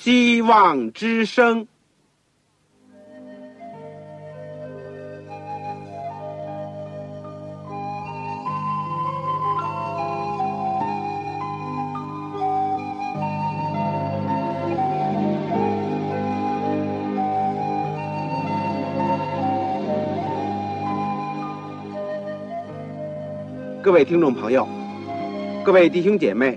希望之声。各位听众朋友，各位弟兄姐妹，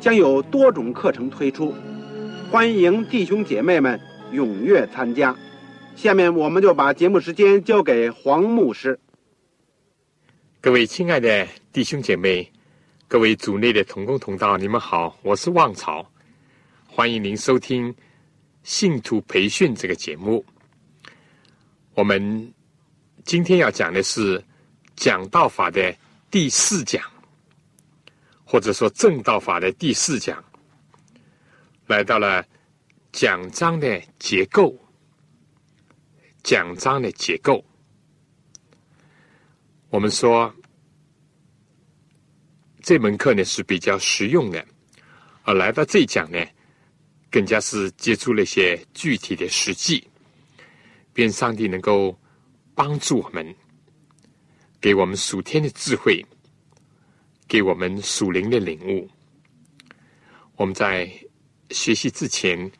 将有多种课程推出，欢迎弟兄姐妹们踊跃参加。下面我们就把节目时间交给黄牧师。各位亲爱的弟兄姐妹，各位组内的同工同道，你们好，我是旺朝，欢迎您收听信徒培训这个节目。我们今天要讲的是讲道法的。第四讲，或者说正道法的第四讲，来到了讲章的结构。讲章的结构，我们说这门课呢是比较实用的，而来到这一讲呢，更加是接触了一些具体的实际，愿上帝能够帮助我们。给我们属天的智慧，给我们属灵的领悟。我们在学习之前，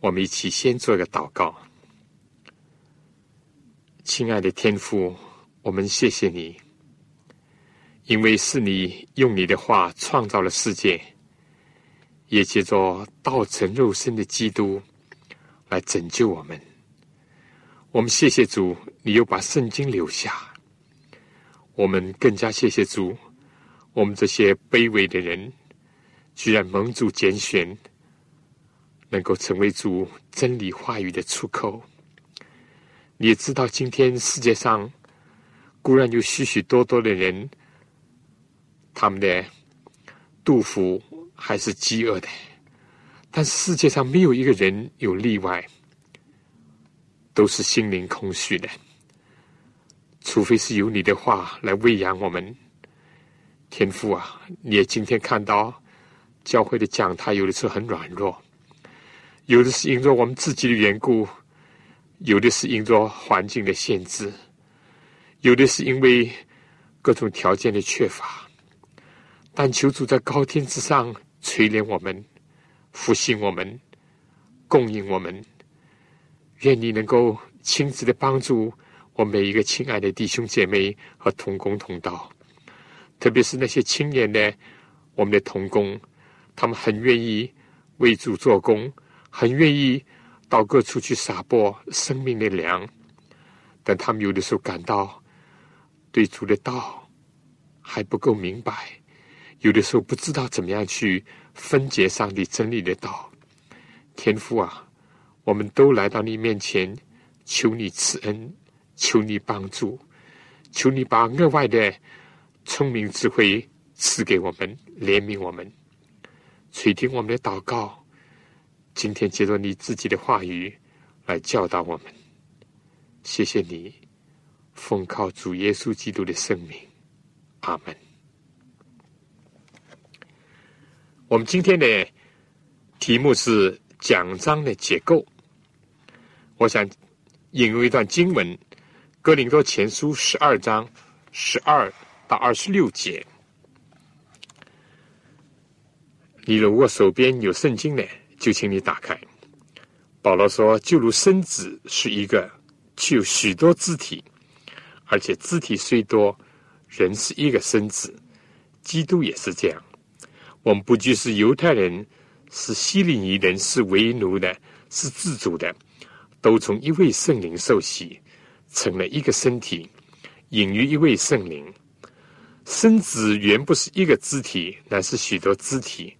我们一起先做一个祷告。亲爱的天父，我们谢谢你，因为是你用你的话创造了世界，也借着道成肉身的基督来拯救我们。我们谢谢主，你又把圣经留下。我们更加谢谢主，我们这些卑微的人，居然蒙主拣选，能够成为主真理话语的出口。你也知道，今天世界上固然有许许多多的人，他们的杜甫还是饥饿的，但世界上没有一个人有例外，都是心灵空虚的。除非是有你的话来喂养我们，天父啊！你也今天看到教会的讲台有的时候很软弱，有的是因着我们自己的缘故，有的是因着环境的限制，有的是因为各种条件的缺乏。但求主在高天之上垂怜我们，复兴我们，供应我们。愿你能够亲自的帮助。我每一个亲爱的弟兄姐妹和同工同道，特别是那些青年的我们的同工，他们很愿意为主做工，很愿意到各处去撒播生命的粮，但他们有的时候感到对主的道还不够明白，有的时候不知道怎么样去分解上帝真理的道。天父啊，我们都来到你面前，求你赐恩。求你帮助，求你把额外的聪明智慧赐给我们，怜悯我们，垂听我们的祷告。今天借着你自己的话语来教导我们，谢谢你，奉靠主耶稣基督的圣名，阿门。我们今天的题目是讲章的结构，我想引用一段经文。哥林多前书十二章十二到二十六节，你如果手边有圣经呢，就请你打开。保罗说：“就如身子是一个，具有许多肢体，而且肢体虽多，人是一个身子。基督也是这样。我们不拘是犹太人，是希利尼人，是为奴的，是自主的，都从一位圣灵受洗。”成了一个身体，隐于一位圣灵。身子原不是一个肢体，乃是许多肢体。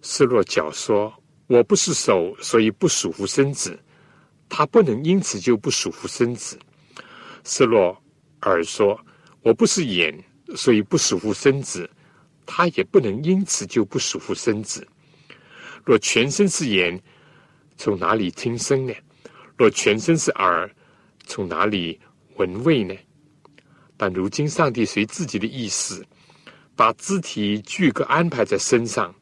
是若脚说我不是手，所以不属乎身子，他不能因此就不属乎身子。是若耳说：“我不是眼，所以不属乎身子，他也不能因此就不属乎身子。若全身是眼，从哪里听声呢？若全身是耳，从哪里闻味呢？但如今上帝随自己的意思，把肢体具个安排在身上。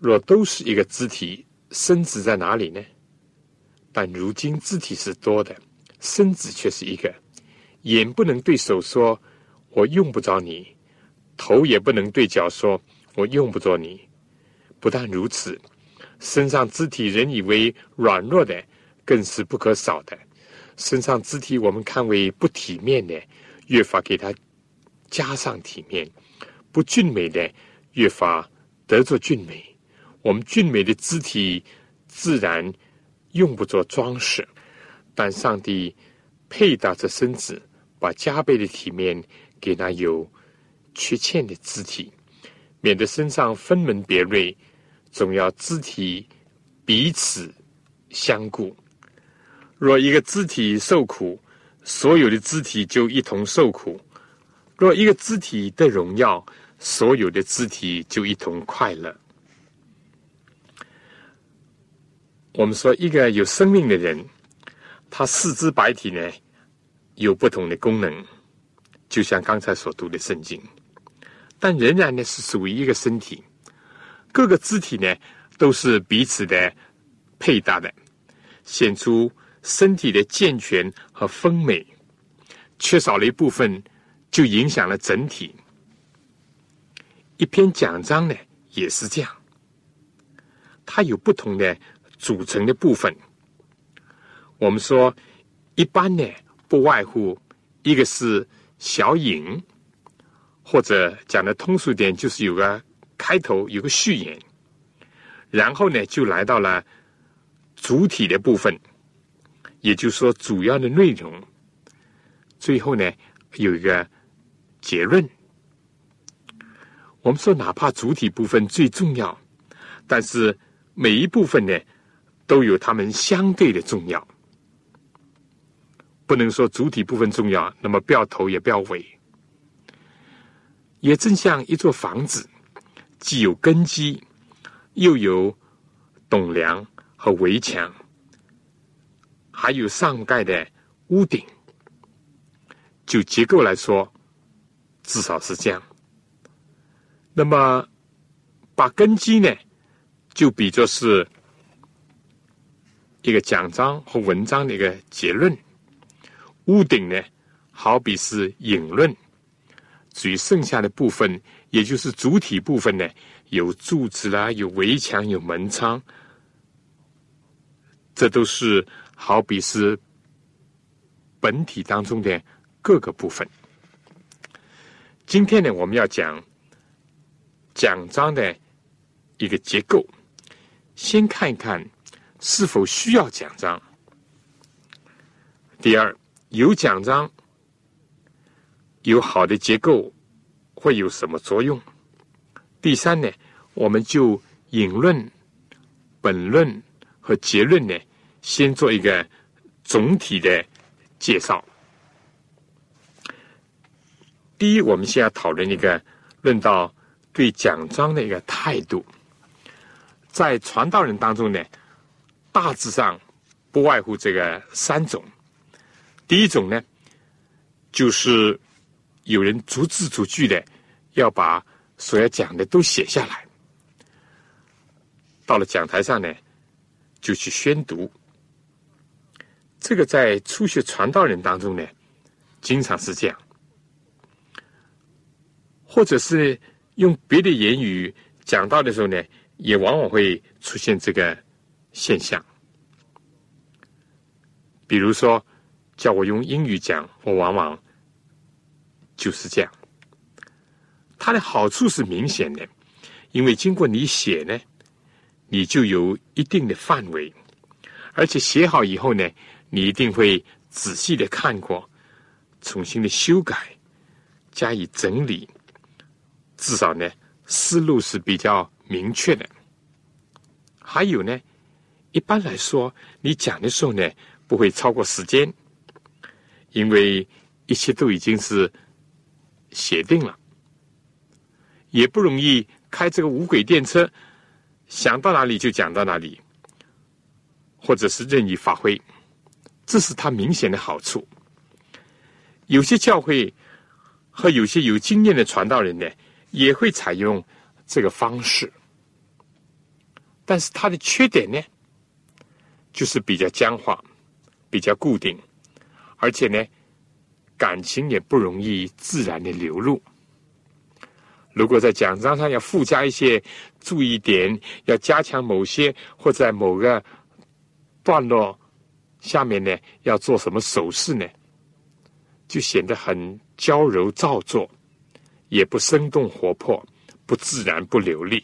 若都是一个肢体，身子在哪里呢？但如今肢体是多的。”身子却是一个，眼不能对手说“我用不着你”，头也不能对脚说“我用不着你”。不但如此，身上肢体人以为软弱的，更是不可少的。身上肢体我们看为不体面的，越发给他加上体面；不俊美的，越发得着俊美。我们俊美的肢体，自然用不着装饰。但上帝配搭着身子，把加倍的体面给那有缺欠的肢体，免得身上分门别类，总要肢体彼此相顾。若一个肢体受苦，所有的肢体就一同受苦；若一个肢体的荣耀，所有的肢体就一同快乐。我们说，一个有生命的人。他四肢百体呢，有不同的功能，就像刚才所读的圣经，但仍然呢是属于一个身体，各个肢体呢都是彼此的配搭的，显出身体的健全和丰美。缺少了一部分，就影响了整体。一篇讲章呢也是这样，它有不同的组成的部分。我们说，一般呢，不外乎一个是小引，或者讲的通俗点，就是有个开头，有个序言，然后呢，就来到了主体的部分，也就是说主要的内容，最后呢，有一个结论。我们说，哪怕主体部分最重要，但是每一部分呢，都有它们相对的重要。不能说主体部分重要，那么不要头也不要尾。也正像一座房子，既有根基，又有栋梁和围墙，还有上盖的屋顶。就结构来说，至少是这样。那么，把根基呢，就比作是一个讲章和文章的一个结论。屋顶呢，好比是引论；至于剩下的部分，也就是主体部分呢，有柱子啦，有围墙，有门窗，这都是好比是本体当中的各个部分。今天呢，我们要讲讲章的一个结构，先看一看是否需要讲章。第二。有奖章，有好的结构，会有什么作用？第三呢，我们就引论、本论和结论呢，先做一个总体的介绍。第一，我们先要讨论一个论到对奖章的一个态度。在传道人当中呢，大致上不外乎这个三种。第一种呢，就是有人逐字逐句的要把所要讲的都写下来，到了讲台上呢，就去宣读。这个在初学传道人当中呢，经常是这样，或者是用别的言语讲到的时候呢，也往往会出现这个现象，比如说。叫我用英语讲，我往往就是这样。它的好处是明显的，因为经过你写呢，你就有一定的范围，而且写好以后呢，你一定会仔细的看过，重新的修改，加以整理，至少呢，思路是比较明确的。还有呢，一般来说，你讲的时候呢，不会超过时间，因为一切都已经是写定了，也不容易开这个无轨电车，想到哪里就讲到哪里，或者是任意发挥，这是他明显的好处。有些教会和有些有经验的传道人呢，也会采用这个方式。但是它的缺点呢，就是比较僵化，比较固定，而且呢，感情也不容易自然的流露。如果在讲章上要附加一些注意点，要加强某些，或在某个段落下面呢，要做什么手势呢，就显得很娇柔造作，也不生动活泼，不自然，不流利。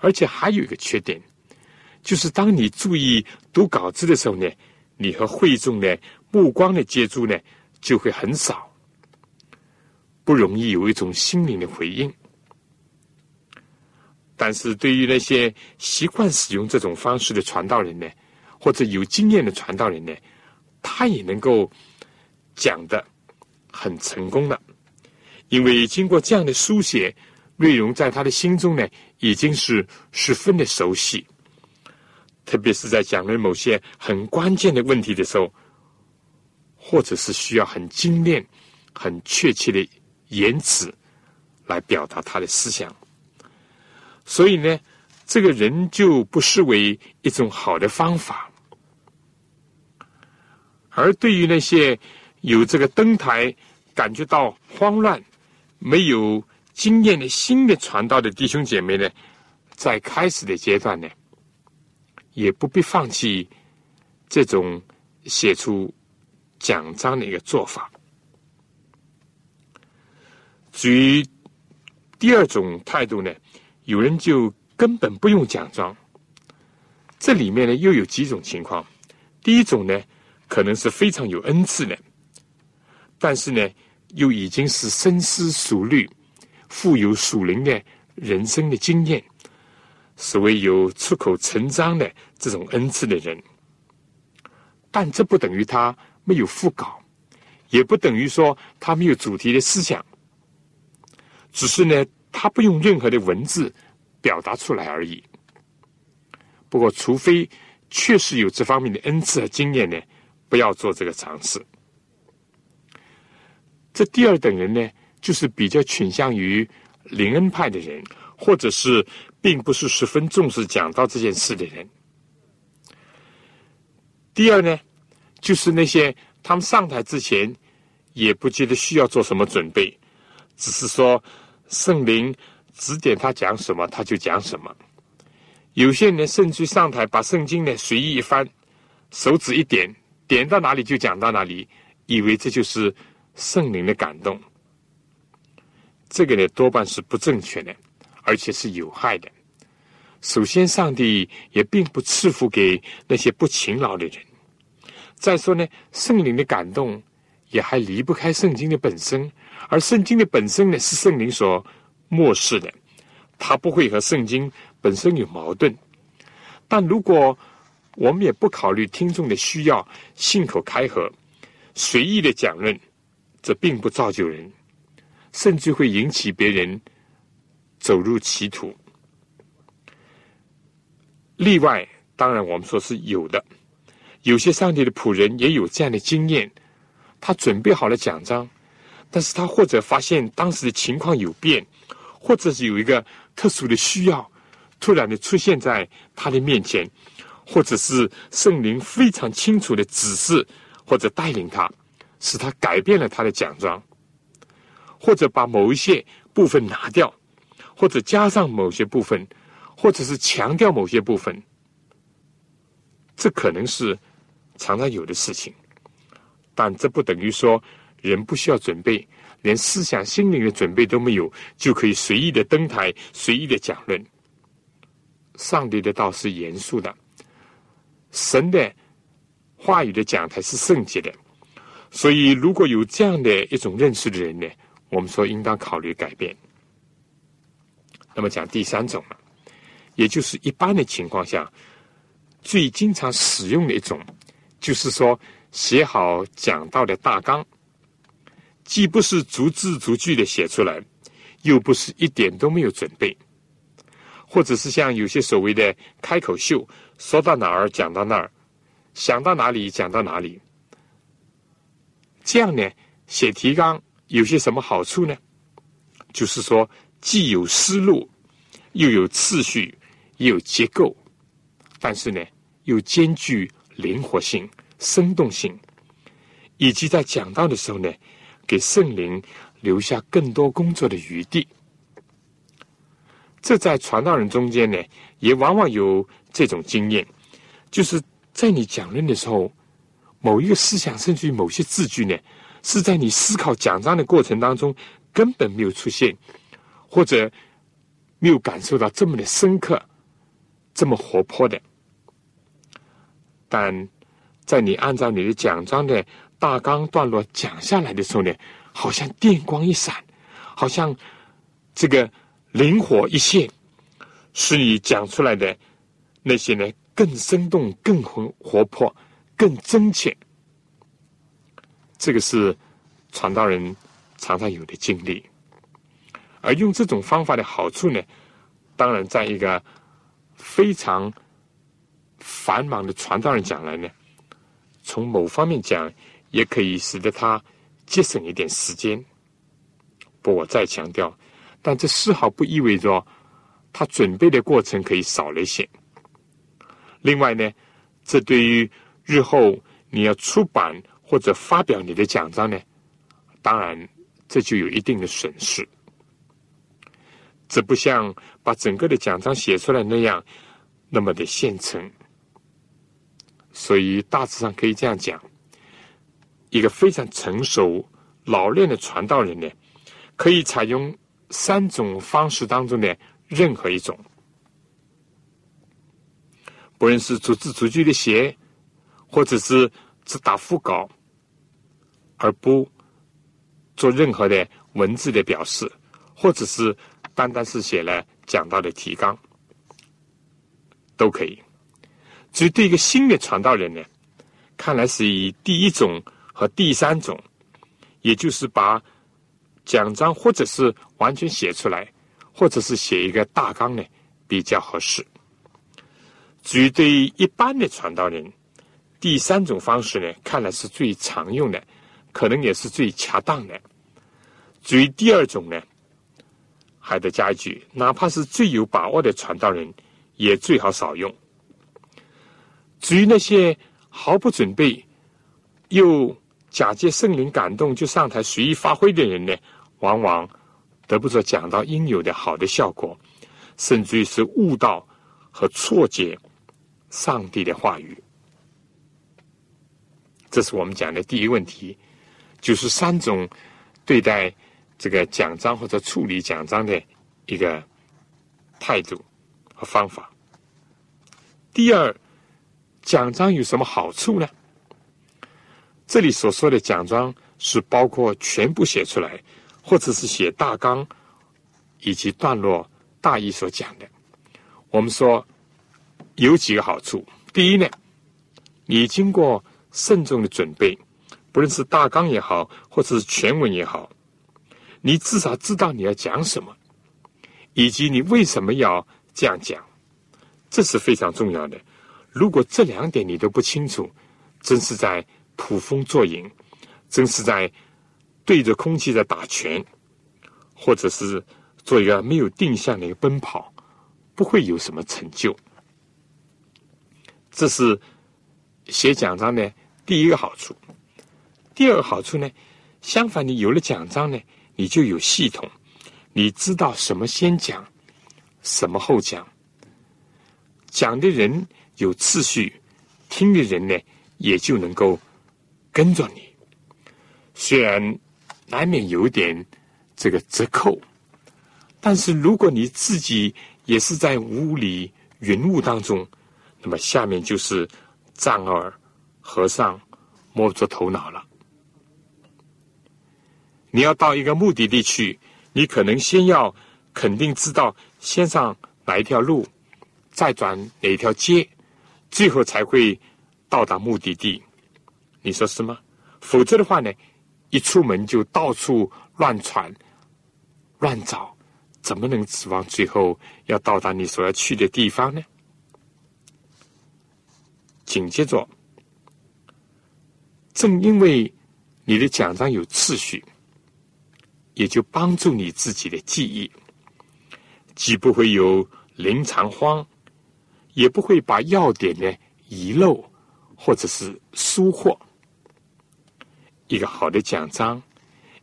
而且还有一个缺点，就是当你注意读稿子的时候呢，你和会众的目光的接触呢就会很少，不容易有一种心灵的回应。但是对于那些习惯使用这种方式的传道人呢，或者有经验的传道人呢，他也能够讲的很成功的，因为经过这样的书写。内容在他的心中呢，已经是十分的熟悉。特别是在讲论某些很关键的问题的时候，或者是需要很精炼、很确切的言辞来表达他的思想。所以呢，这个人就不失为一种好的方法。而对于那些有这个登台感觉到慌乱、没有。经验的新的传道的弟兄姐妹呢，在开始的阶段呢，也不必放弃这种写出奖章的一个做法。至于第二种态度呢，有人就根本不用奖章。这里面呢，又有几种情况。第一种呢，可能是非常有恩赐的，但是呢，又已经是深思熟虑。富有属灵的人生的经验，所谓有出口成章的这种恩赐的人，但这不等于他没有副稿，也不等于说他没有主题的思想，只是呢，他不用任何的文字表达出来而已。不过，除非确实有这方面的恩赐和经验呢，不要做这个尝试。这第二等人呢？就是比较倾向于灵恩派的人，或者是并不是十分重视讲到这件事的人。第二呢，就是那些他们上台之前也不觉得需要做什么准备，只是说圣灵指点他讲什么他就讲什么。有些人甚至上台把圣经呢随意一翻，手指一点，点到哪里就讲到哪里，以为这就是圣灵的感动。这个呢多半是不正确的，而且是有害的。首先，上帝也并不赐福给那些不勤劳的人。再说呢，圣灵的感动也还离不开圣经的本身，而圣经的本身呢是圣灵所漠视的，它不会和圣经本身有矛盾。但如果我们也不考虑听众的需要，信口开河、随意的讲论，这并不造就人。甚至会引起别人走入歧途。例外，当然我们说是有的。有些上帝的仆人也有这样的经验，他准备好了奖章，但是他或者发现当时的情况有变，或者是有一个特殊的需要，突然的出现在他的面前，或者是圣灵非常清楚的指示或者带领他，使他改变了他的奖章。或者把某一些部分拿掉，或者加上某些部分，或者是强调某些部分，这可能是常常有的事情。但这不等于说人不需要准备，连思想心灵的准备都没有，就可以随意的登台，随意的讲论。上帝的道是严肃的，神的话语的讲台是圣洁的，所以如果有这样的一种认识的人呢？我们说应当考虑改变。那么讲第三种嘛，也就是一般的情况下最经常使用的一种，就是说写好讲道的大纲，既不是逐字逐句的写出来，又不是一点都没有准备，或者是像有些所谓的开口秀，说到哪儿讲到那儿，想到哪里讲到哪里。这样呢，写提纲有些什么好处呢？就是说，既有思路，又有次序，也有结构，但是呢，又兼具灵活性、生动性，以及在讲到的时候呢，给圣灵留下更多工作的余地。这在传道人中间呢，也往往有这种经验，就是在你讲论的时候。某一个思想，甚至于某些字句呢，是在你思考讲章的过程当中根本没有出现，或者没有感受到这么的深刻、这么活泼的。但在你按照你的讲章的大纲段落讲下来的时候呢，好像电光一闪，好像这个灵活一现，是你讲出来的那些呢更生动、更活活泼。更真切，这个是传道人常常有的经历。而用这种方法的好处呢，当然在一个非常繁忙的传道人讲来呢，从某方面讲，也可以使得他节省一点时间。不，我再强调，但这丝毫不意味着他准备的过程可以少了一些。另外呢，这对于日后你要出版或者发表你的奖章呢？当然，这就有一定的损失。这不像把整个的奖章写出来那样那么的现成。所以大致上可以这样讲：一个非常成熟、老练的传道人呢，可以采用三种方式当中的任何一种，不论是逐字逐句的写。或者是只打副稿，而不做任何的文字的表示，或者是单单是写了讲到的提纲，都可以。至于对一个新的传道人呢，看来是以第一种和第三种，也就是把讲章或者是完全写出来，或者是写一个大纲呢，比较合适。至于对于一般的传道人，第三种方式呢，看来是最常用的，可能也是最恰当的。至于第二种呢，还得加一句：哪怕是最有把握的传道人，也最好少用。至于那些毫不准备又假借圣灵感动就上台随意发挥的人呢，往往得不着讲到应有的好的效果，甚至于是误导和错解上帝的话语。这是我们讲的第一问题，就是三种对待这个奖章或者处理奖章的一个态度和方法。第二，奖章有什么好处呢？这里所说的奖章是包括全部写出来，或者是写大纲以及段落大意所讲的。我们说有几个好处。第一呢，你经过。慎重的准备，不论是大纲也好，或者是全文也好，你至少知道你要讲什么，以及你为什么要这样讲，这是非常重要的。如果这两点你都不清楚，真是在捕风捉影，真是在对着空气在打拳，或者是做一个没有定向的一个奔跑，不会有什么成就。这是。写奖章呢，第一个好处；第二个好处呢，相反，你有了奖章呢，你就有系统，你知道什么先讲，什么后讲，讲的人有次序，听的人呢也就能够跟着你。虽然难免有点这个折扣，但是如果你自己也是在雾里云雾当中，那么下面就是。丈二和尚摸不着头脑了。你要到一个目的地去，你可能先要肯定知道先上哪一条路，再转哪一条街，最后才会到达目的地。你说是吗？否则的话呢，一出门就到处乱窜、乱找，怎么能指望最后要到达你所要去的地方呢？紧接着，正因为你的奖章有次序，也就帮助你自己的记忆，既不会有临场慌。也不会把要点呢遗漏，或者是疏忽。一个好的奖章，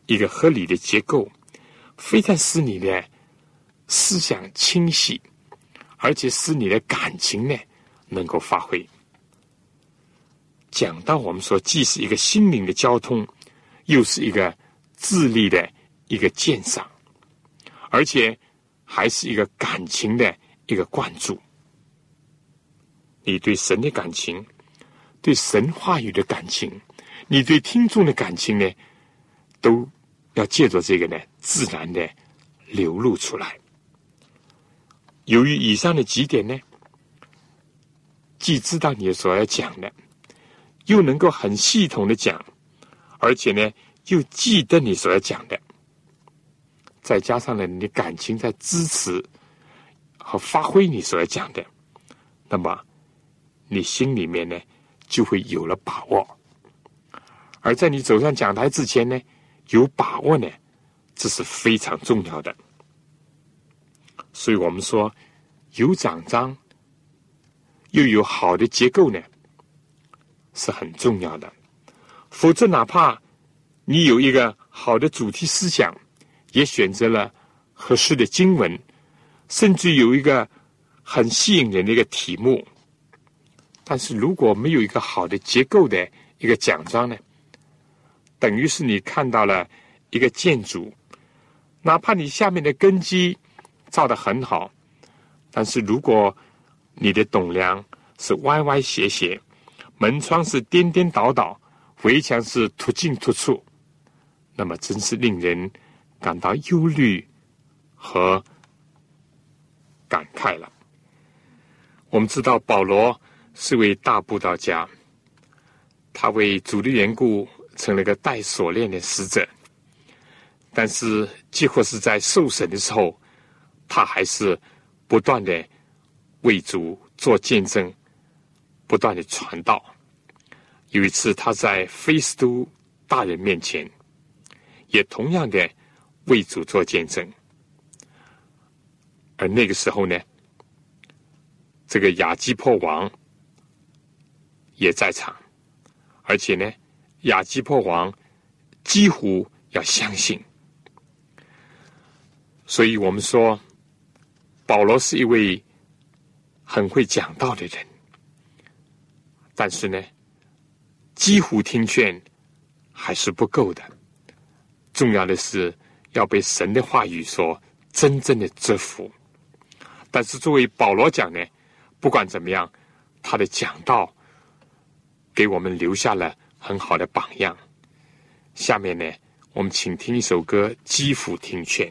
一个合理的结构，非但使你的思想清晰，而且使你的感情呢能够发挥。讲到我们说，既是一个心灵的交通，又是一个智力的一个鉴赏，而且还是一个感情的一个灌注。你对神的感情，对神话语的感情，你对听众的感情呢，都要借着这个呢，自然的流露出来。由于以上的几点呢，既知道你所要讲的，又能够很系统的讲，而且呢，又记得你所要讲的，再加上呢，你的感情在支持和发挥你所要讲的，那么。你心里面呢，就会有了把握；而在你走上讲台之前呢，有把握呢，这是非常重要的。所以我们说，有奖章又有好的结构呢，是很重要的。否则，哪怕你有一个好的主题思想，也选择了合适的经文，甚至有一个很吸引人的一个题目。但是如果没有一个好的结构的一个奖章呢，等于是你看到了一个建筑，哪怕你下面的根基造的很好，但是如果你的栋梁是歪歪斜斜，门窗是颠颠倒倒，围墙是突进突出，那么真是令人感到忧虑和感慨了。我们知道保罗。是位大布道家，他为主的缘故成了个带锁链的使者。但是，几乎是在受审的时候，他还是不断的为主做见证，不断的传道。有一次，他在菲斯都大人面前，也同样的为主做见证。而那个时候呢，这个亚基破王。也在场，而且呢，亚基破王几乎要相信，所以我们说保罗是一位很会讲道的人，但是呢，几乎听劝还是不够的，重要的是要被神的话语所真正的折服。但是作为保罗讲呢，不管怎么样，他的讲道。给我们留下了很好的榜样。下面呢，我们请听一首歌《基辅听劝》。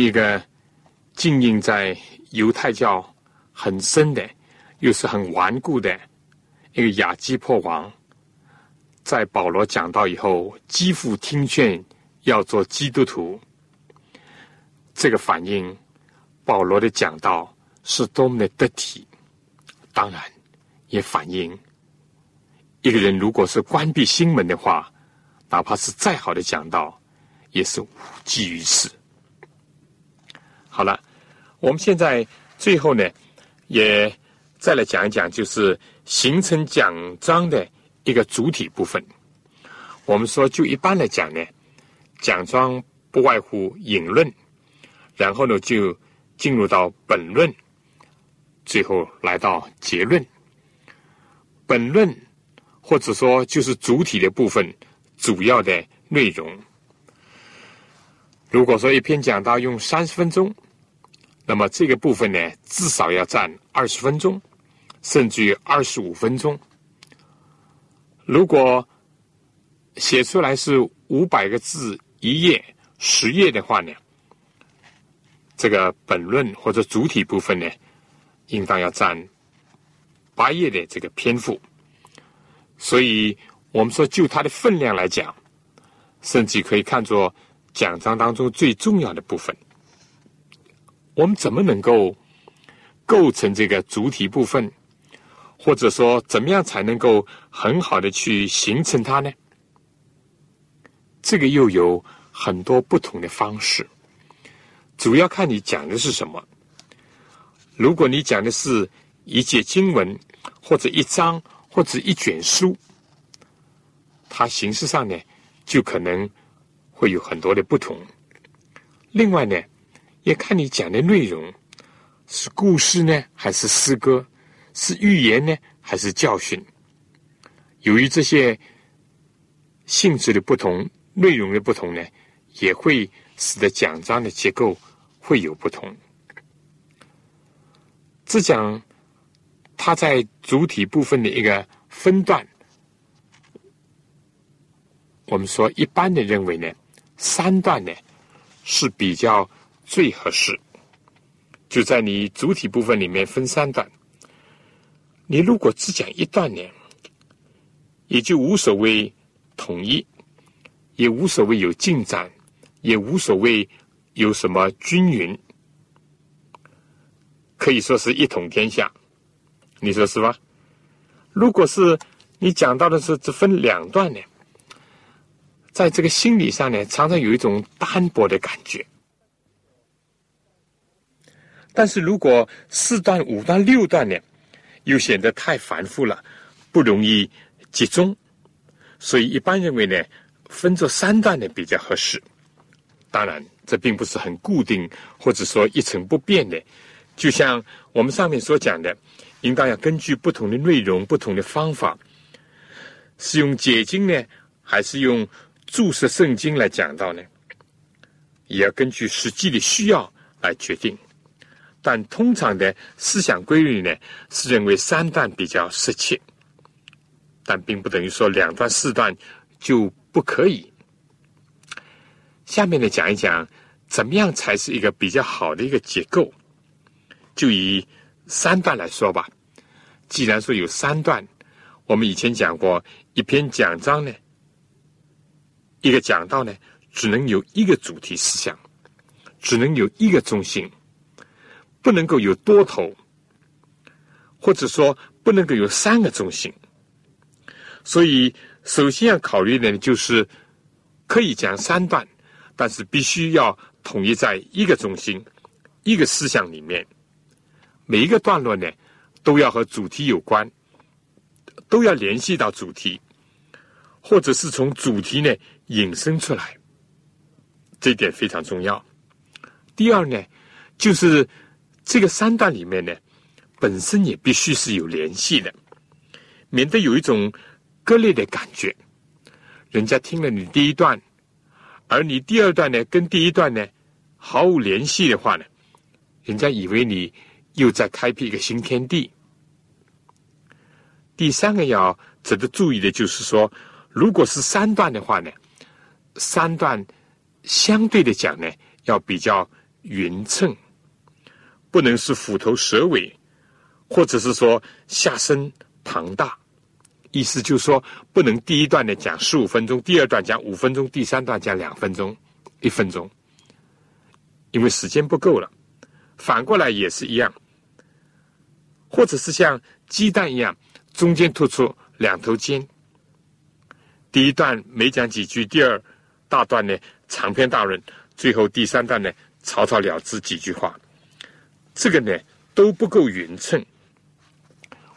一个浸印在犹太教很深的，又是很顽固的一个亚基破王，在保罗讲道以后，几乎听劝要做基督徒。这个反应，保罗的讲道是多么的得体。当然，也反映一个人如果是关闭心门的话，哪怕是再好的讲道，也是无济于事。好了，我们现在最后呢，也再来讲一讲，就是形成奖章的一个主体部分。我们说，就一般来讲呢，奖章不外乎引论，然后呢就进入到本论，最后来到结论。本论或者说就是主体的部分，主要的内容。如果说一篇讲到用三十分钟，那么这个部分呢，至少要占二十分钟，甚至于二十五分钟。如果写出来是五百个字一页、十页的话呢，这个本论或者主体部分呢，应当要占八页的这个篇幅。所以我们说，就它的分量来讲，甚至可以看作。讲章当中最重要的部分，我们怎么能够构成这个主体部分，或者说怎么样才能够很好的去形成它呢？这个又有很多不同的方式，主要看你讲的是什么。如果你讲的是一节经文，或者一章，或者一卷书，它形式上呢，就可能。会有很多的不同。另外呢，也看你讲的内容是故事呢，还是诗歌，是寓言呢，还是教训。由于这些性质的不同、内容的不同呢，也会使得讲章的结构会有不同。只讲它在主体部分的一个分段，我们说一般的认为呢。三段呢是比较最合适，就在你主体部分里面分三段。你如果只讲一段呢，也就无所谓统一，也无所谓有进展，也无所谓有什么均匀，可以说是一统天下。你说是吧？如果是你讲到的是只分两段呢？在这个心理上呢，常常有一种单薄的感觉。但是如果四段、五段、六段呢，又显得太繁复了，不容易集中。所以一般认为呢，分作三段呢比较合适。当然，这并不是很固定，或者说一成不变的。就像我们上面所讲的，应当要根据不同的内容、不同的方法，是用解经呢，还是用？注释圣经来讲到呢，也要根据实际的需要来决定。但通常的思想规律呢，是认为三段比较适切，但并不等于说两段、四段就不可以。下面呢，讲一讲怎么样才是一个比较好的一个结构。就以三段来说吧。既然说有三段，我们以前讲过一篇讲章呢。一个讲道呢，只能有一个主题思想，只能有一个中心，不能够有多头，或者说不能够有三个中心。所以，首先要考虑的就是可以讲三段，但是必须要统一在一个中心、一个思想里面。每一个段落呢，都要和主题有关，都要联系到主题，或者是从主题呢。引申出来，这点非常重要。第二呢，就是这个三段里面呢，本身也必须是有联系的，免得有一种割裂的感觉。人家听了你第一段，而你第二段呢，跟第一段呢毫无联系的话呢，人家以为你又在开辟一个新天地。第三个要值得注意的就是说，如果是三段的话呢。三段相对的讲呢，要比较匀称，不能是虎头蛇尾，或者是说下身庞大。意思就是说，不能第一段呢讲十五分钟，第二段讲五分钟，第三段讲两分钟、一分钟，因为时间不够了。反过来也是一样，或者是像鸡蛋一样，中间突出两头尖。第一段没讲几句，第二大段呢长篇大论，最后第三段呢草草了之几句话，这个呢都不够匀称。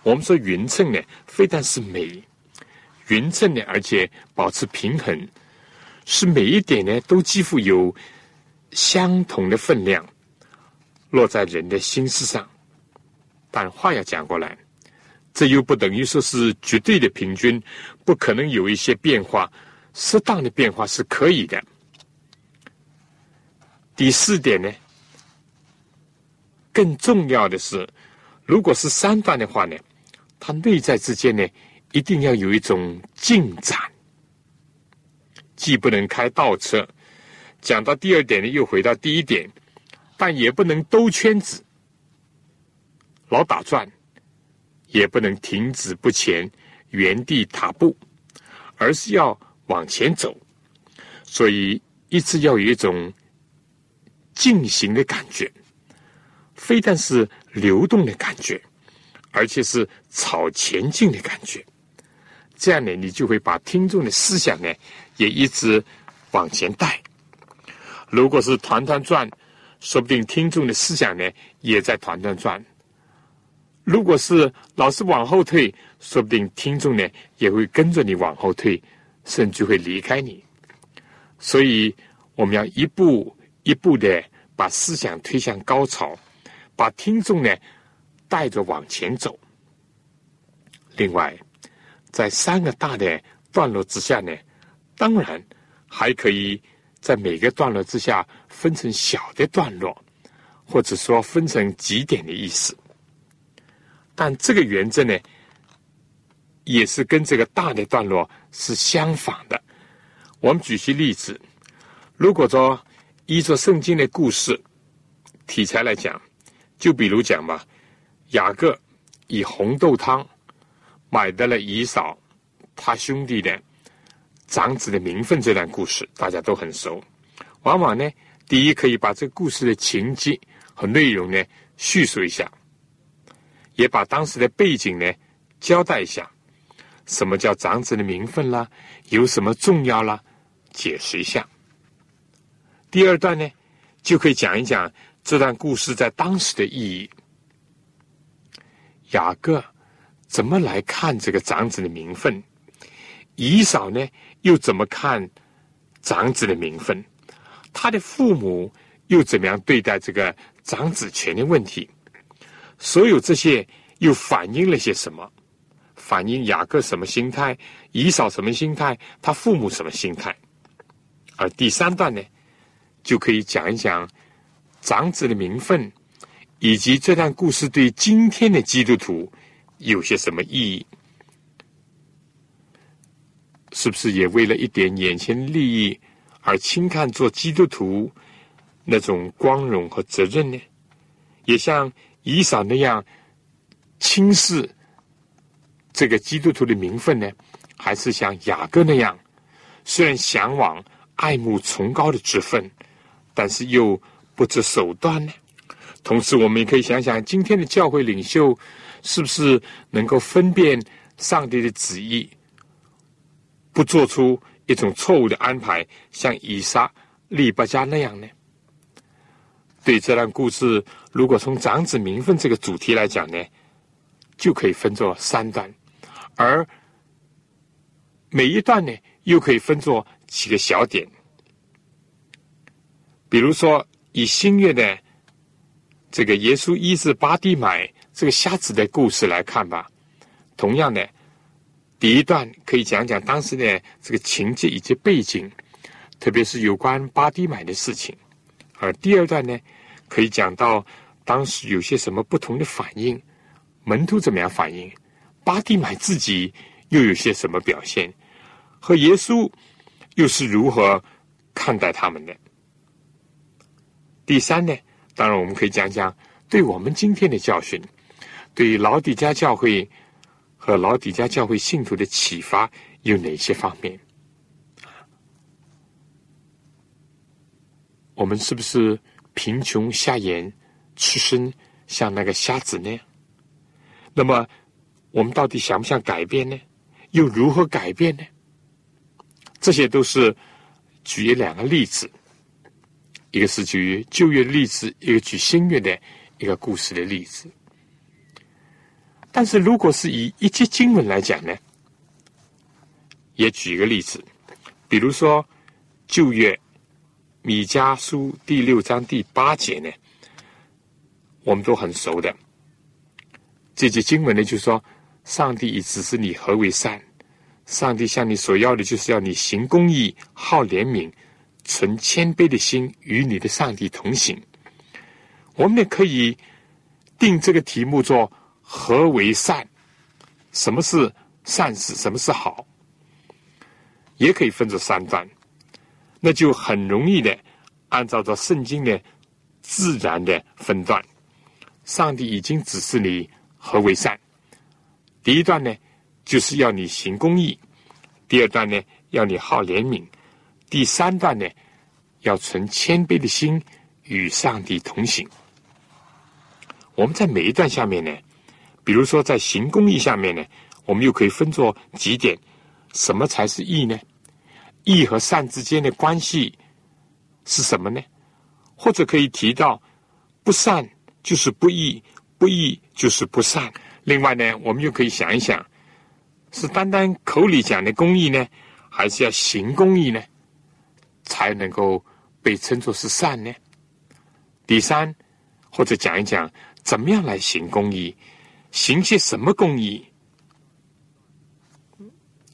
我们说匀称呢，非但是美，匀称呢，而且保持平衡，是每一点呢都几乎有相同的分量，落在人的心思上。但话要讲过来，这又不等于说是绝对的平均，不可能有一些变化，适当的变化是可以的。第四点呢，更重要的是，如果是三段的话呢。它内在之间呢，一定要有一种进展，既不能开倒车，讲到第二点呢，又回到第一点，但也不能兜圈子，老打转，也不能停止不前，原地踏步，而是要往前走，所以一直要有一种进行的感觉，非但是流动的感觉。而且是朝前进的感觉，这样呢，你就会把听众的思想呢也一直往前带。如果是团团转，说不定听众的思想呢也在团团转；如果是老是往后退，说不定听众呢也会跟着你往后退，甚至会离开你。所以，我们要一步一步的把思想推向高潮，把听众呢。带着往前走。另外，在三个大的段落之下呢，当然还可以在每个段落之下分成小的段落，或者说分成几点的意思。但这个原则呢，也是跟这个大的段落是相反的。我们举些例子，如果说依着圣经的故事题材来讲，就比如讲吧。雅各以红豆汤买得了以扫他兄弟的长子的名分，这段故事大家都很熟。往往呢，第一可以把这个故事的情节和内容呢叙述一下，也把当时的背景呢交代一下，什么叫长子的名分啦，有什么重要啦，解释一下。第二段呢，就可以讲一讲这段故事在当时的意义。雅各怎么来看这个长子的名分？姨嫂呢又怎么看长子的名分？他的父母又怎么样对待这个长子权的问题？所有这些又反映了些什么？反映雅各什么心态？以嫂什么心态？他父母什么心态？而第三段呢，就可以讲一讲长子的名分。以及这段故事对今天的基督徒有些什么意义？是不是也为了一点眼前利益而轻看做基督徒那种光荣和责任呢？也像以扫那样轻视这个基督徒的名分呢？还是像雅各那样，虽然向往爱慕崇高的职分，但是又不择手段呢？同时，我们也可以想想，今天的教会领袖是不是能够分辨上帝的旨意，不做出一种错误的安排，像以撒、利巴加那样呢？对这段故事，如果从长子名分这个主题来讲呢，就可以分作三段，而每一段呢，又可以分作几个小点。比如说，以新月的。这个耶稣医治巴蒂买这个瞎子的故事来看吧，同样的，第一段可以讲讲当时的这个情节以及背景，特别是有关巴蒂买的事情；而第二段呢，可以讲到当时有些什么不同的反应，门徒怎么样反应，巴蒂买自己又有些什么表现，和耶稣又是如何看待他们的。第三呢，当然我们可以讲讲对我们今天的教训，对老底家教会和老底家教会信徒的启发有哪些方面？我们是不是贫穷瞎眼、吃身，像那个瞎子那样？那么，我们到底想不想改变呢？又如何改变呢？这些都是举两个例子，一个是举旧约的例子，一个举新约的一个故事的例子。但是如果是以一节经文来讲呢，也举一个例子，比如说旧约。米迦书第六章第八节呢，我们都很熟的。这节经文呢，就是说：“上帝已指示你何为善，上帝向你所要的，就是要你行公义、好怜悯、存谦卑的心，与你的上帝同行。”我们也可以定这个题目做“何为善”，什么是善事，什么是好，也可以分作三段。那就很容易的，按照着圣经的自然的分段，上帝已经指示你何为善。第一段呢，就是要你行公义；第二段呢，要你好怜悯；第三段呢，要存谦卑的心与上帝同行。我们在每一段下面呢，比如说在行公义下面呢，我们又可以分作几点：什么才是义呢？义和善之间的关系是什么呢？或者可以提到，不善就是不义，不义就是不善。另外呢，我们又可以想一想，是单单口里讲的公义呢，还是要行公义呢，才能够被称作是善呢？第三，或者讲一讲怎么样来行公义，行些什么公义？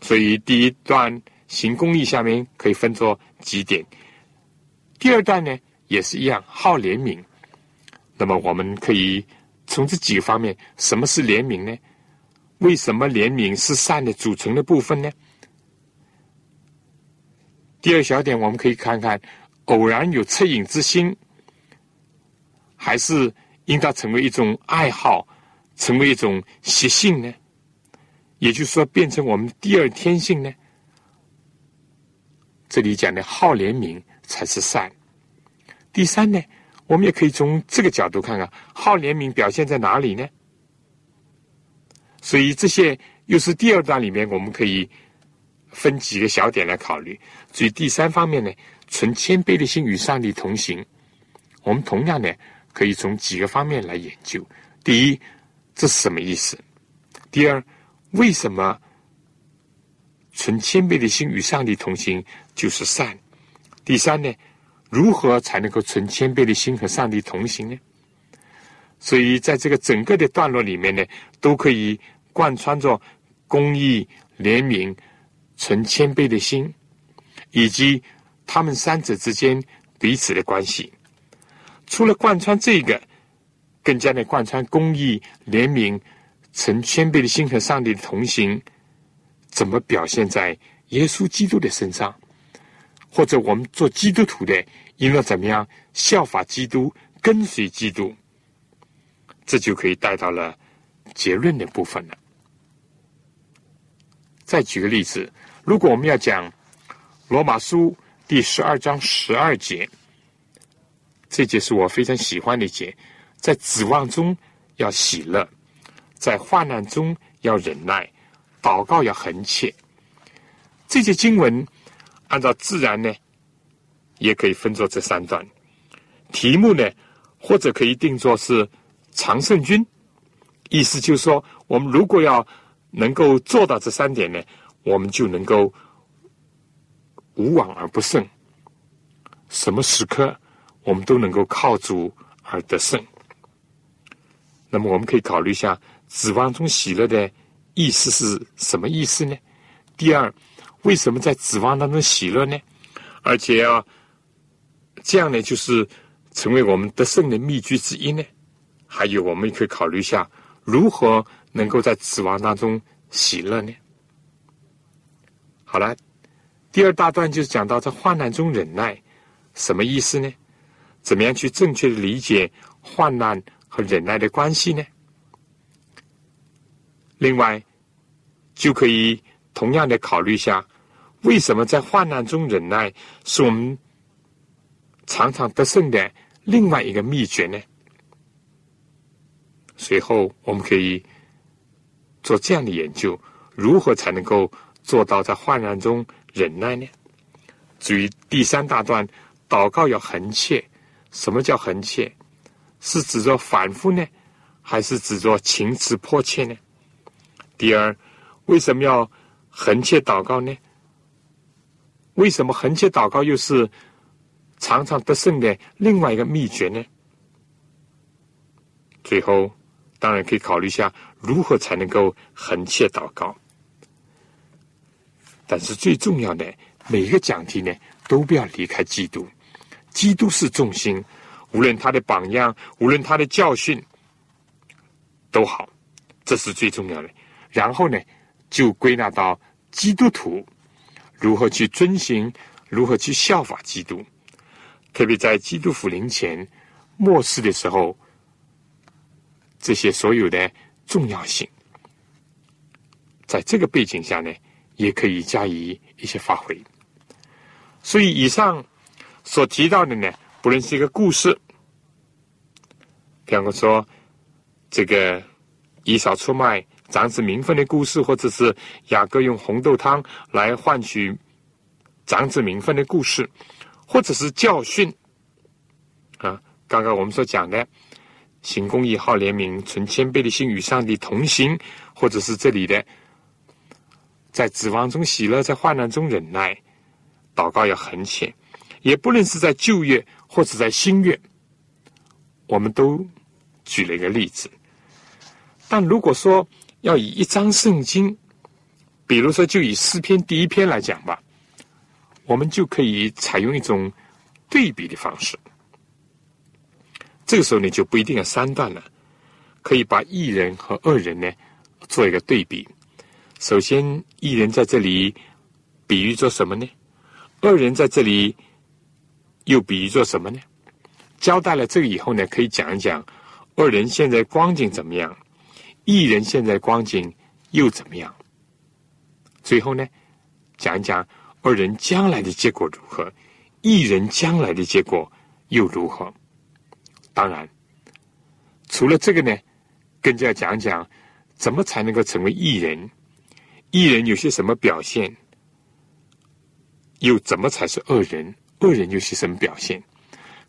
所以第一段。行公义下面可以分作几点。第二段呢也是一样，好怜悯。那么我们可以从这几个方面，什么是怜悯呢？为什么怜悯是善的组成的部分呢？第二小点，我们可以看看，偶然有恻隐之心，还是应当成为一种爱好，成为一种习性呢？也就是说，变成我们第二天性呢？这里讲的好怜悯才是善。第三呢，我们也可以从这个角度看看，好怜悯表现在哪里呢？所以这些又是第二段里面，我们可以分几个小点来考虑。所以第三方面呢，存谦卑的心与上帝同行，我们同样呢可以从几个方面来研究。第一，这是什么意思？第二，为什么存谦卑的心与上帝同行？就是善。第三呢，如何才能够存谦卑的心和上帝同行呢？所以在这个整个的段落里面呢，都可以贯穿着公义、怜悯、存谦卑的心，以及他们三者之间彼此的关系。除了贯穿这个，更加的贯穿公义、怜悯、存谦卑的心和上帝的同行，怎么表现在耶稣基督的身上？或者我们做基督徒的，应该怎么样效法基督，跟随基督？这就可以带到了结论的部分了。再举个例子，如果我们要讲罗马书第十二章十二节，这节是我非常喜欢的一节，在指望中要喜乐，在患难中要忍耐，祷告要恒切。这节经文。按照自然呢，也可以分作这三段。题目呢，或者可以定作是常胜军。意思就是说，我们如果要能够做到这三点呢，我们就能够无往而不胜。什么时刻，我们都能够靠主而得胜。那么，我们可以考虑一下，指望中喜乐的意思是什么意思呢？第二。为什么在指望当中喜乐呢？而且要这样呢，就是成为我们得胜的秘诀之一呢？还有，我们也可以考虑一下，如何能够在指望当中喜乐呢？好了，第二大段就是讲到在患难中忍耐，什么意思呢？怎么样去正确的理解患难和忍耐的关系呢？另外，就可以同样的考虑一下，为什么在患难中忍耐是我们常常得胜的另外一个秘诀呢？随后，我们可以做这样的研究：如何才能够做到在患难中忍耐呢？至于第三大段，祷告要恒切。什么叫恒切？是指着反复呢，还是指着情辞迫切呢？第二，为什么要横切祷告呢？为什么横切祷告又是常常得胜的另外一个秘诀呢？最后，当然可以考虑一下如何才能够横切祷告。但是最重要的，每一个讲题呢，都不要离开基督，基督是重心，无论他的榜样，无论他的教训，都好，这是最重要的。然后呢，就归纳到基督徒如何去遵行，如何去效法基督，特别在基督复临前末世的时候，这些所有的重要性，在这个背景下呢，也可以加以一些发挥。所以，以上所提到的呢，不论是一个故事，比方说这个以扫出卖。长子名分的故事，或者是雅各用红豆汤来换取长子名分的故事，或者是教训啊。刚刚我们所讲的行公义、好怜悯、存谦卑的心与上帝同行，或者是这里的在指望中喜乐，在患难中忍耐，祷告要很浅，也不论是在旧约或者在新约，我们都举了一个例子。但如果说，要以一张圣经，比如说就以诗篇第一篇来讲吧，我们就可以采用一种对比的方式。这个时候呢，就不一定要三段了，可以把一人和二人呢做一个对比。首先，一人在这里比喻做什么呢？二人在这里又比喻做什么呢？交代了这个以后呢，可以讲一讲二人现在光景怎么样。艺人现在光景又怎么样？最后呢，讲一讲二人将来的结果如何？艺人将来的结果又如何？当然，除了这个呢，更加讲讲怎么才能够成为艺人？艺人有些什么表现？又怎么才是恶人？恶人有些什么表现？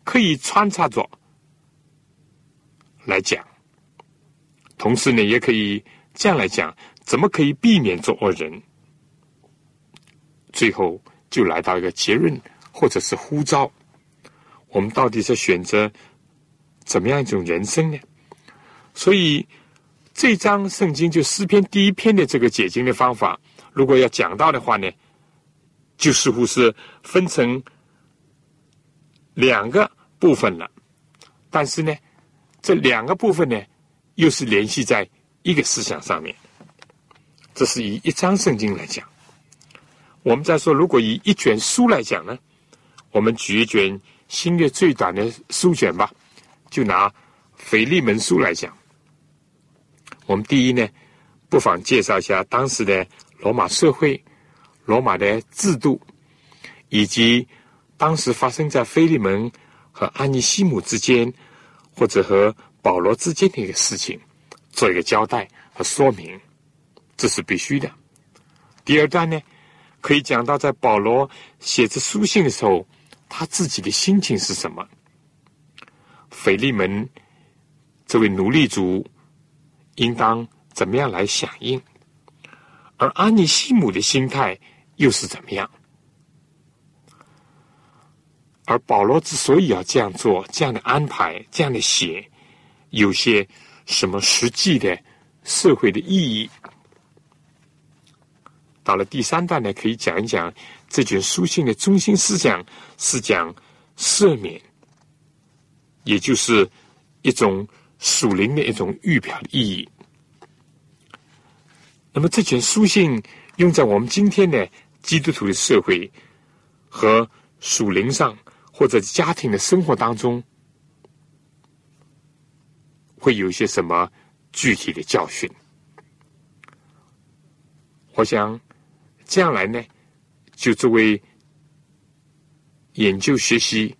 可以穿插着来讲。同时呢，也可以这样来讲：怎么可以避免做恶人？最后就来到一个结论，或者是呼召：我们到底是选择怎么样一种人生呢？所以这章圣经就诗篇第一篇的这个解经的方法，如果要讲到的话呢，就似乎是分成两个部分了。但是呢，这两个部分呢？又是联系在一个思想上面，这是以一章圣经来讲。我们再说，如果以一卷书来讲呢，我们举一卷新约最短的书卷吧，就拿腓利门书来讲。我们第一呢，不妨介绍一下当时的罗马社会、罗马的制度，以及当时发生在腓利门和安尼西姆之间，或者和。保罗之间的一个事情，做一个交代和说明，这是必须的。第二段呢，可以讲到在保罗写这书信的时候，他自己的心情是什么？腓利门这位奴隶主应当怎么样来响应？而安尼西姆的心态又是怎么样？而保罗之所以要这样做、这样的安排、这样的写。有些什么实际的社会的意义？到了第三段呢，可以讲一讲这卷书信的中心思想是讲赦免，也就是一种属灵的一种预表的意义。那么这卷书信用在我们今天的基督徒的社会和属灵上或者家庭的生活当中会有一些什么具体的教训。我想这样来呢，就作为研究学习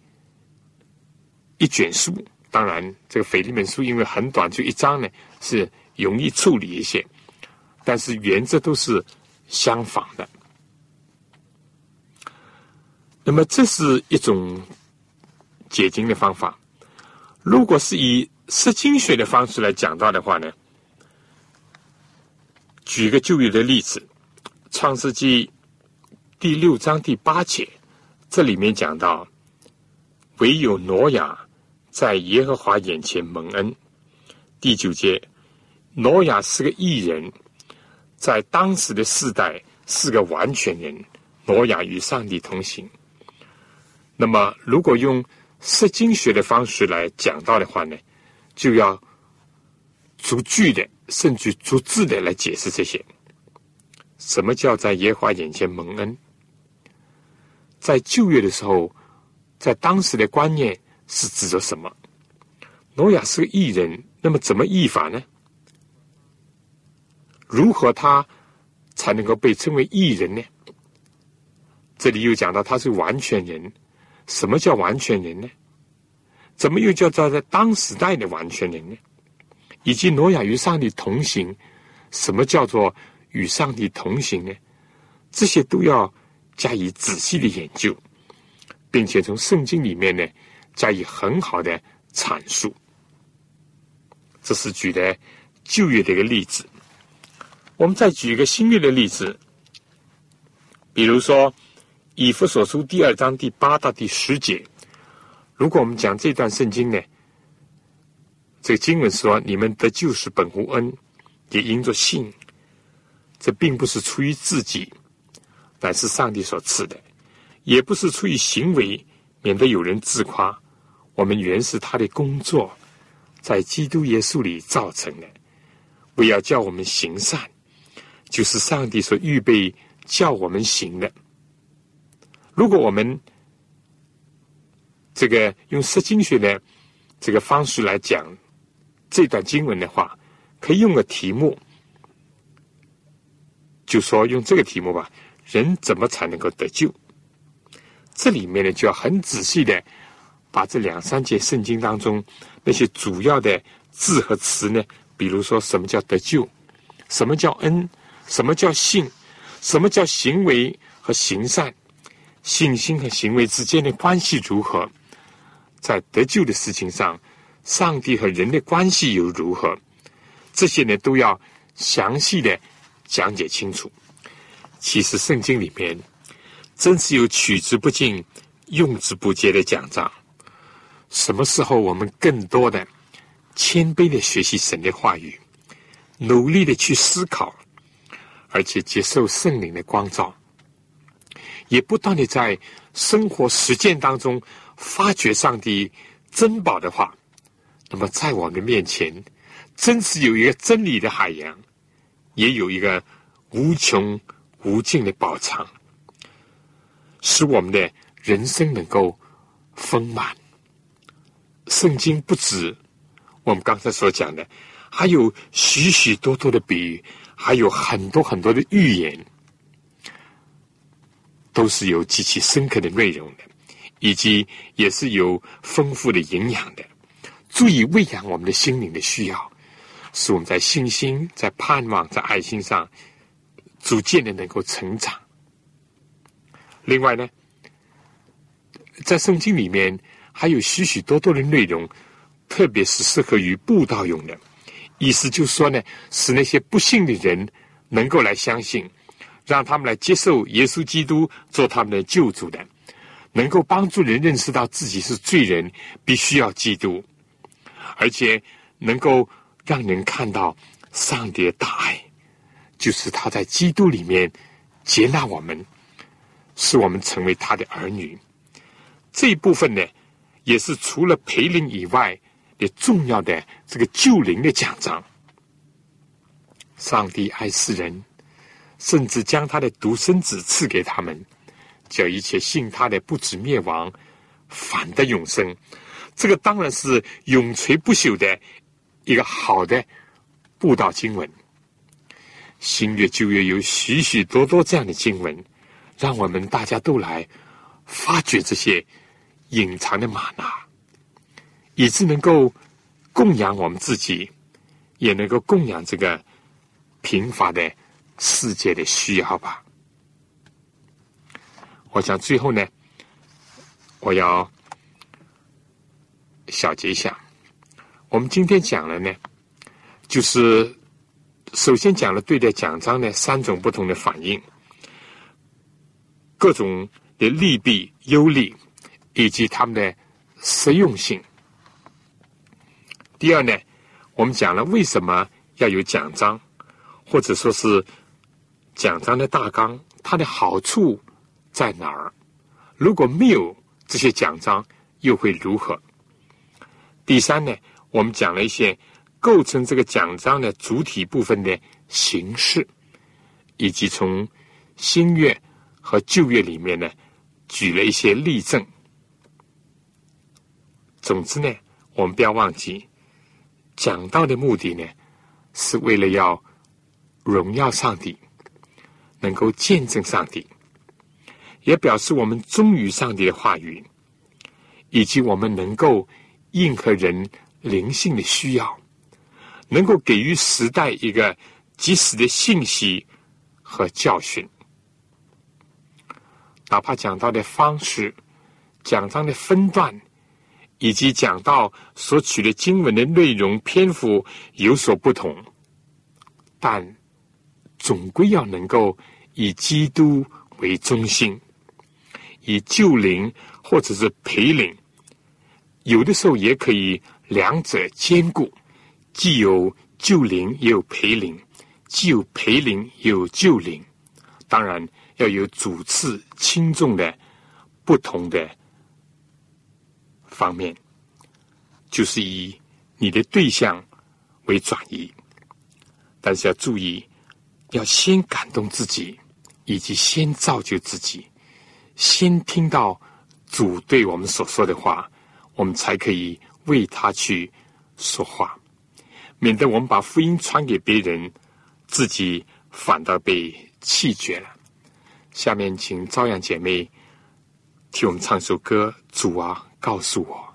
一卷书。当然，这个腓利门书因为很短，就一章呢，是容易处理一些，但是原则都是相仿的。那么，这是一种解经的方法。如果是以释经学的方式来讲到的话呢，举个旧约的例子，《创世纪》第六章第八节，这里面讲到，唯有挪亚。在耶和华眼前蒙恩。第九节，挪亚是个异人，在当时的世代是个完全人。挪亚与上帝同行。那么，如果用释经学的方式来讲到的话呢，就要逐句的，甚至逐字的来解释这些。什么叫在耶和华眼前蒙恩？在旧约的时候，在当时的观念。是指着什么？挪亚是个异人，那么怎么异法呢？如何他才能够被称为异人呢？这里又讲到他是完全人，什么叫完全人呢？怎么又叫做在当时代的完全人呢？以及挪亚与上帝同行，什么叫做与上帝同行呢？这些都要加以仔细的研究，并且从圣经里面呢。加以很好的阐述，这是举的旧约的一个例子。我们再举一个新约的例子，比如说《以弗所书》第二章第八到第十节。如果我们讲这段圣经呢，这个经文说：“你们得救是本乎恩，也因着信。这并不是出于自己，乃是上帝所赐的；也不是出于行为，免得有人自夸。”我们原是他的工作，在基督耶稣里造成的。为要叫我们行善，就是上帝所预备叫我们行的。如果我们这个用释经学的这个方式来讲这段经文的话，可以用个题目，就说用这个题目吧：人怎么才能够得救？这里面呢，就要很仔细的。把这两三节圣经当中那些主要的字和词呢，比如说什么叫得救，什么叫恩，什么叫信，什么叫行为和行善，信心和行为之间的关系如何，在得救的事情上，上帝和人的关系又如何，这些呢都要详细的讲解清楚。其实圣经里面真是有取之不尽、用之不竭的讲章。什么时候我们更多的谦卑的学习神的话语，努力的去思考，而且接受圣灵的光照，也不断的在生活实践当中发掘上帝珍宝的话，那么在我们面前，真是有一个真理的海洋，也有一个无穷无尽的宝藏，使我们的人生能够丰满。圣经不止我们刚才所讲的，还有许许多多的比喻，还有很多很多的预言，都是有极其深刻的内容的，以及也是有丰富的营养的，足以喂养我们的心灵的需要，使我们在信心、在盼望、在爱心上逐渐的能够成长。另外呢，在圣经里面。还有许许多多的内容，特别是适合于布道用的。意思就是说呢，使那些不信的人能够来相信，让他们来接受耶稣基督做他们的救主的，能够帮助人认识到自己是罪人，必须要基督，而且能够让人看到上帝的大爱，就是他在基督里面接纳我们，使我们成为他的儿女。这一部分呢。也是除了培灵以外的重要的这个救灵的奖章。上帝爱世人，甚至将他的独生子赐给他们，叫一切信他的不止灭亡，反得永生。这个当然是永垂不朽的一个好的布道经文。新月旧月有许许多多这样的经文，让我们大家都来发掘这些隐藏的玛纳，以致能够供养我们自己，也能够供养这个贫乏的世界的需要吧。我想最后呢，我要小结一下，我们今天讲了呢，就是。首先讲了对待奖章的三种不同的反应，各种的利弊、优劣，以及它们的实用性。第二呢，我们讲了为什么要有奖章，或者说是奖章的大纲，它的好处在哪儿？如果没有这些奖章，又会如何？第三呢，我们讲了一些。构成这个奖章的主体部分的形式，以及从新月和旧月里面呢，举了一些例证。总之呢，我们不要忘记，讲道的目的呢，是为了要荣耀上帝，能够见证上帝，也表示我们忠于上帝的话语，以及我们能够应和人灵性的需要。能够给予时代一个及时的信息和教训，哪怕讲到的方式、讲章的分段，以及讲到所取的经文的内容篇幅有所不同，但总归要能够以基督为中心，以救灵或者是陪灵，有的时候也可以两者兼顾。既有救灵，也有陪灵；既有陪灵，也有救灵。当然要有主次轻重的不同的方面，就是以你的对象为转移。但是要注意，要先感动自己，以及先造就自己，先听到主对我们所说的话，我们才可以为他去说话。免得我们把福音传给别人，自己反倒被弃绝了。下面请朝阳姐妹替我们唱首歌：主啊，告诉我。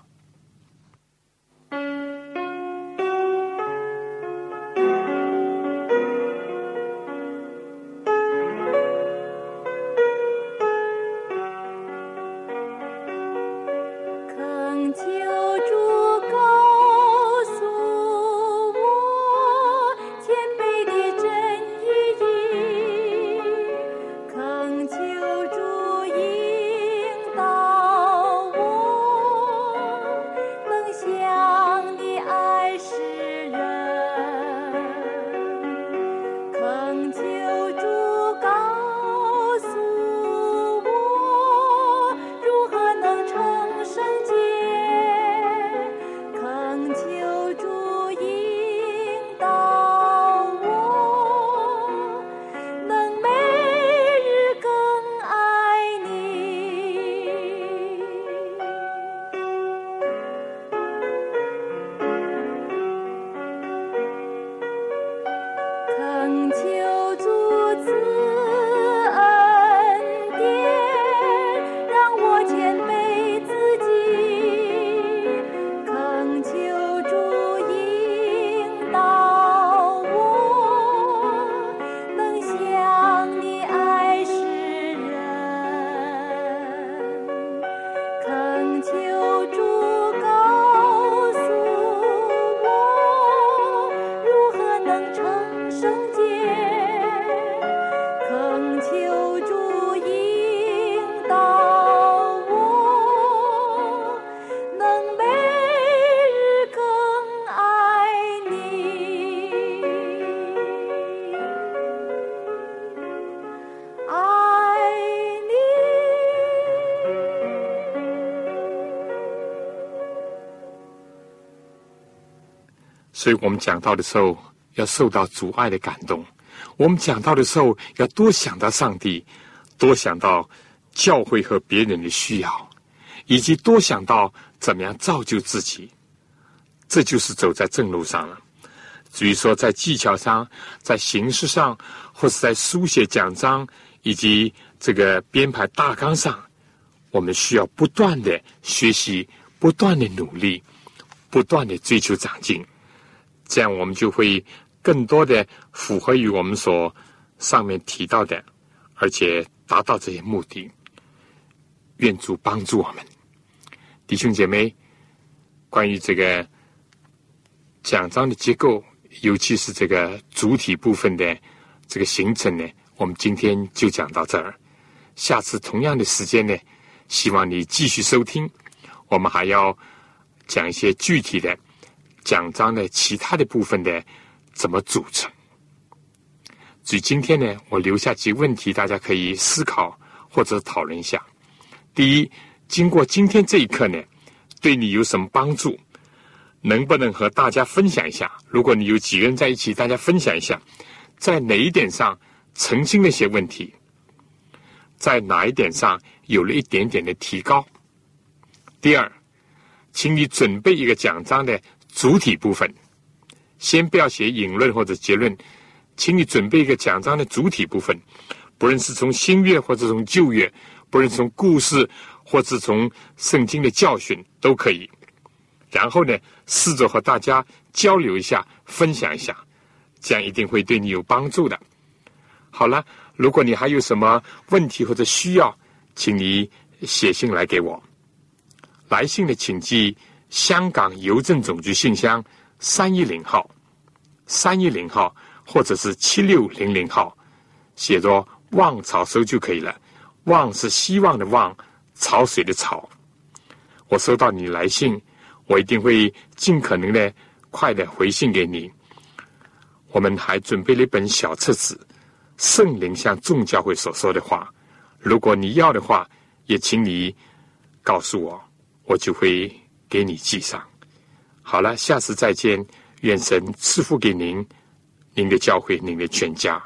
所以我们讲到的时候，要受到阻碍的感动；我们讲到的时候，要多想到上帝，多想到教会和别人的需要，以及多想到怎么样造就自己。这就是走在正路上了。至于说在技巧上、在形式上，或是在书写讲章以及这个编排大纲上，我们需要不断的学习，不断的努力，不断的追求长进，这样我们就会更多的符合于我们所上面提到的，而且达到这些目的。愿主帮助我们，弟兄姐妹。关于这个讲章的结构，尤其是这个主体部分的这个形成呢，我们今天就讲到这儿。下次同样的时间呢，希望你继续收听。我们还要讲一些具体的讲章的其他的部分的怎么组成。所以今天呢，我留下几个问题，大家可以思考或者讨论一下。第一，经过今天这一课呢，对你有什么帮助？能不能和大家分享一下？如果你有几个人在一起，大家分享一下，在哪一点上澄清了些问题，在哪一点上有了一点点的提高？第二，请你准备一个讲章的主体部分，先不要写引论或者结论，请你准备一个讲章的主体部分，不论是从新约或者从旧约。不论从故事，或是从圣经的教训，都可以。然后呢，试着和大家交流一下，分享一下，这样一定会对你有帮助的。好了，如果你还有什么问题或者需要，请你写信来给我。来信的请寄香港邮政总局信箱三一零号，三一零号，或者是七六零零号，写着“望草收”就可以了。望是希望的望，潮水的潮。我收到你来信，我一定会尽可能的快的回信给你。我们还准备了一本小册子，《圣灵向众教会所说的话》。如果你要的话，也请你告诉我，我就会给你记上。好了，下次再见，愿神赐福给您、您的教会、您的全家。